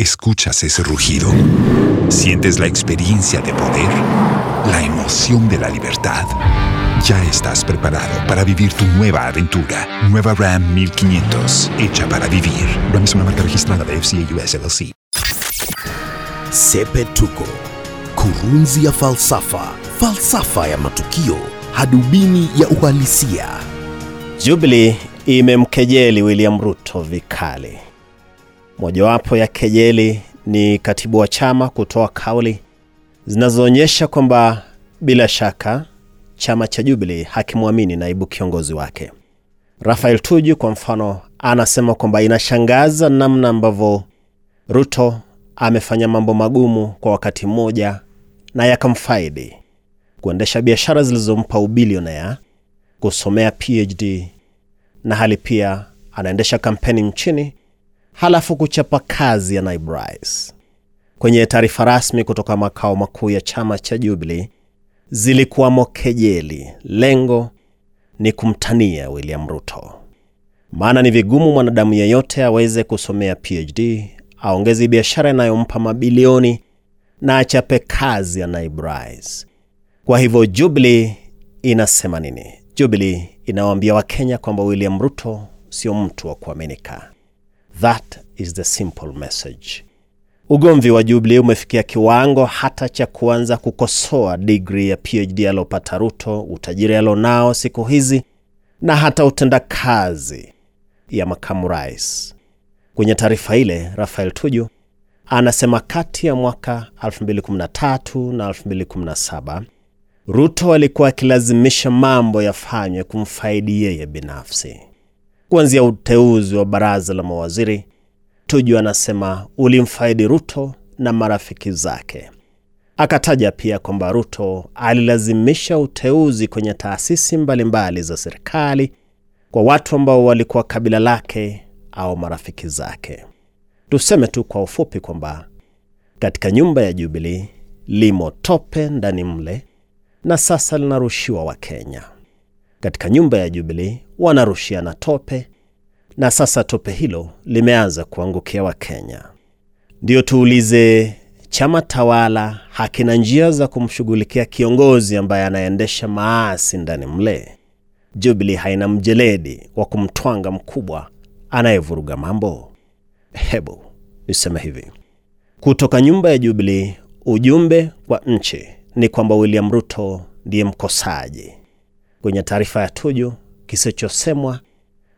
¿Escuchas ese rugido? ¿Sientes la experiencia de poder? ¿La emoción de la libertad? Ya estás preparado para vivir tu nueva aventura. Nueva Ram 1500, hecha para vivir. Ram es una marca registrada de FCA US LLC. Sepetuko, kurunzi ya falsafa, falsafa ya matukio, hadubini ya uhalisia. Jubilee imemkejeli William Ruto vikali. Mojawapo ya kejeli ni katibu wa chama kutoa kauli zinazoonyesha kwamba bila shaka chama cha Jubilee hakimwamini naibu kiongozi wake. Rafael Tuju kwa mfano anasema kwamba inashangaza namna ambavyo Ruto amefanya mambo magumu kwa wakati mmoja na yakamfaidi: kuendesha biashara zilizompa ubilionea, kusomea PhD na hali pia anaendesha kampeni nchini, halafu kuchapa kazi ya naibu rais. Kwenye taarifa rasmi kutoka makao makuu ya chama cha Jubilee zilikuwamo kejeli. Lengo ni kumtania William Ruto, maana ni vigumu mwanadamu yeyote aweze kusomea PhD, aongeze biashara inayompa mabilioni na achape kazi ya naibu rais. Kwa hivyo Jubilee inasema nini? Jubilee inawaambia Wakenya kwamba William Ruto sio mtu wa kuaminika. That is the simple message. Ugomvi wa Jubilee umefikia kiwango hata cha kuanza kukosoa digri ya PhD alopata Ruto, utajiri alionao siku hizi na hata utendakazi ya makamu rais. Kwenye taarifa ile, Rafael Tuju anasema kati ya mwaka 2013 na 2017 Ruto alikuwa akilazimisha mambo yafanywe kumfaidi yeye binafsi, kuanzia uteuzi wa baraza la mawaziri. Tuju anasema ulimfaidi Ruto na marafiki zake. Akataja pia kwamba Ruto alilazimisha uteuzi kwenye taasisi mbalimbali za serikali kwa watu ambao walikuwa kabila lake au marafiki zake. Tuseme tu kwa ufupi kwamba katika nyumba ya Jubilee limo tope ndani mle na sasa linarushiwa Wakenya. Katika nyumba ya Jubilee wanarushiana tope na sasa tope hilo limeanza kuangukia Wakenya. Ndiyo tuulize, chama tawala hakina njia za kumshughulikia kiongozi ambaye anaendesha maasi ndani mle? Jubilee haina mjeledi wa kumtwanga mkubwa anayevuruga mambo? Hebu niseme hivi, kutoka nyumba ya Jubilee, ujumbe kwa nchi ni kwamba William Ruto ndiye mkosaji. Kwenye taarifa ya Tuju, kisichosemwa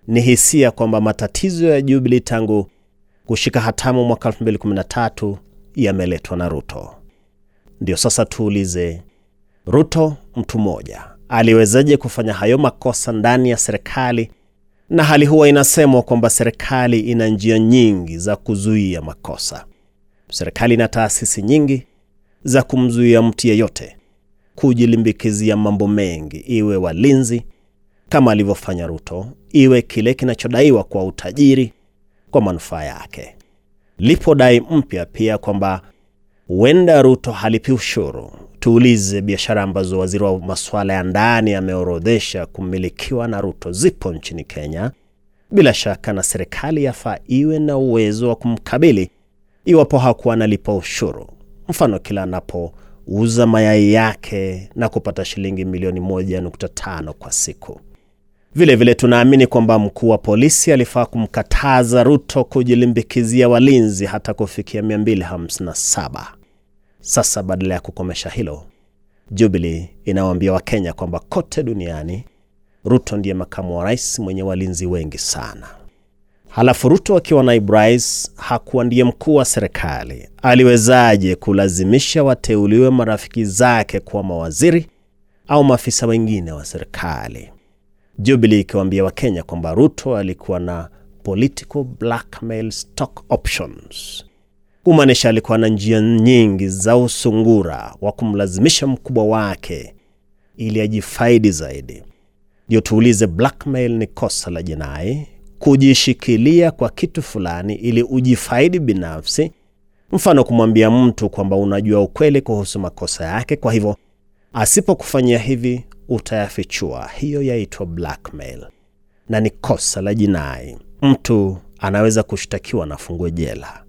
ni hisia kwamba matatizo ya Jubilee tangu kushika hatamu mwaka 2013 yameletwa na Ruto. Ndio sasa tuulize, Ruto mtu mmoja aliwezaje kufanya hayo makosa ndani ya serikali, na hali huwa inasemwa kwamba serikali ina njia nyingi za kuzuia makosa. Serikali ina taasisi nyingi za kumzuia mtu yeyote kujilimbikizia mambo mengi, iwe walinzi kama alivyofanya Ruto, iwe kile kinachodaiwa kwa utajiri kwa manufaa yake. Lipo dai mpya pia kwamba huenda Ruto halipi ushuru. Tuulize, biashara ambazo waziri wa masuala ya ndani ameorodhesha kumilikiwa na Ruto zipo nchini Kenya. Bila shaka na serikali yafaa iwe na uwezo wa kumkabili iwapo hakuwa analipa ushuru. Mfano, kila anapouza mayai yake na kupata shilingi milioni 1.5 kwa siku. Vilevile vile tunaamini kwamba mkuu wa polisi alifaa kumkataza Ruto kujilimbikizia walinzi hata kufikia 257. Sasa badala ya kukomesha hilo, Jubilee inawaambia Wakenya kwamba kote duniani Ruto ndiye makamu wa rais mwenye walinzi wengi sana. Halafu Ruto akiwa naibu rais hakuwa ndiye mkuu wa serikali. Aliwezaje kulazimisha wateuliwe marafiki zake kuwa mawaziri au maafisa wengine wa serikali? Jubilee ikiwaambia Wakenya kwamba Ruto alikuwa na political blackmail stock options, kumaanisha alikuwa na njia nyingi za usungura wa kumlazimisha mkubwa wake ili ajifaidi zaidi. Ndio tuulize, blackmail ni kosa la jinai, kujishikilia kwa kitu fulani ili ujifaidi binafsi, mfano kumwambia mtu kwamba unajua ukweli kuhusu makosa yake, kwa hivyo asipokufanyia hivi utayafichua. Hiyo yaitwa blackmail na ni kosa la jinai. Mtu anaweza kushtakiwa na fungwe jela.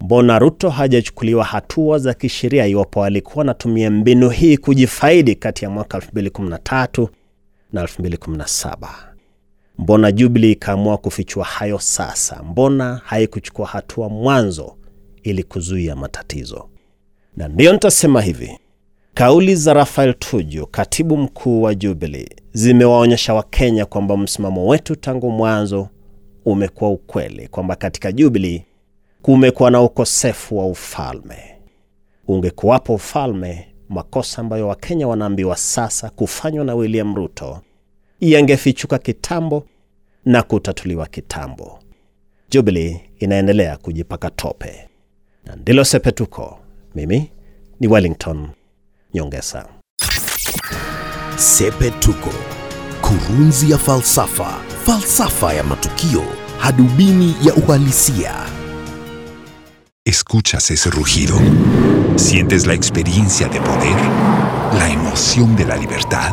mbona Ruto hajachukuliwa hatua za kisheria iwapo alikuwa anatumia mbinu hii kujifaidi kati ya mwaka 2013 na 2017? Mbona Jubilee ikaamua kufichua hayo sasa? Mbona haikuchukua hatua mwanzo ili kuzuia matatizo? Na ndiyo nitasema hivi, kauli za Rafael Tuju, katibu mkuu wa Jubilee, zimewaonyesha Wakenya kwamba msimamo wetu tangu mwanzo umekuwa ukweli, kwamba katika Jubilee kumekuwa na ukosefu wa ufalme. Ungekuwapo ufalme, makosa ambayo Wakenya wanaambiwa sasa kufanywa na William Ruto yangefichuka kitambo na kutatuliwa kitambo. Jubilee inaendelea kujipaka tope, na ndilo sepetuko. Mimi ni Wellington Nyongesa. Sepetuko, kurunzi ya falsafa, falsafa ya matukio, hadubini ya uhalisia. Escuchas ese rugido. Sientes la experiencia de poder, la emoción de la libertad.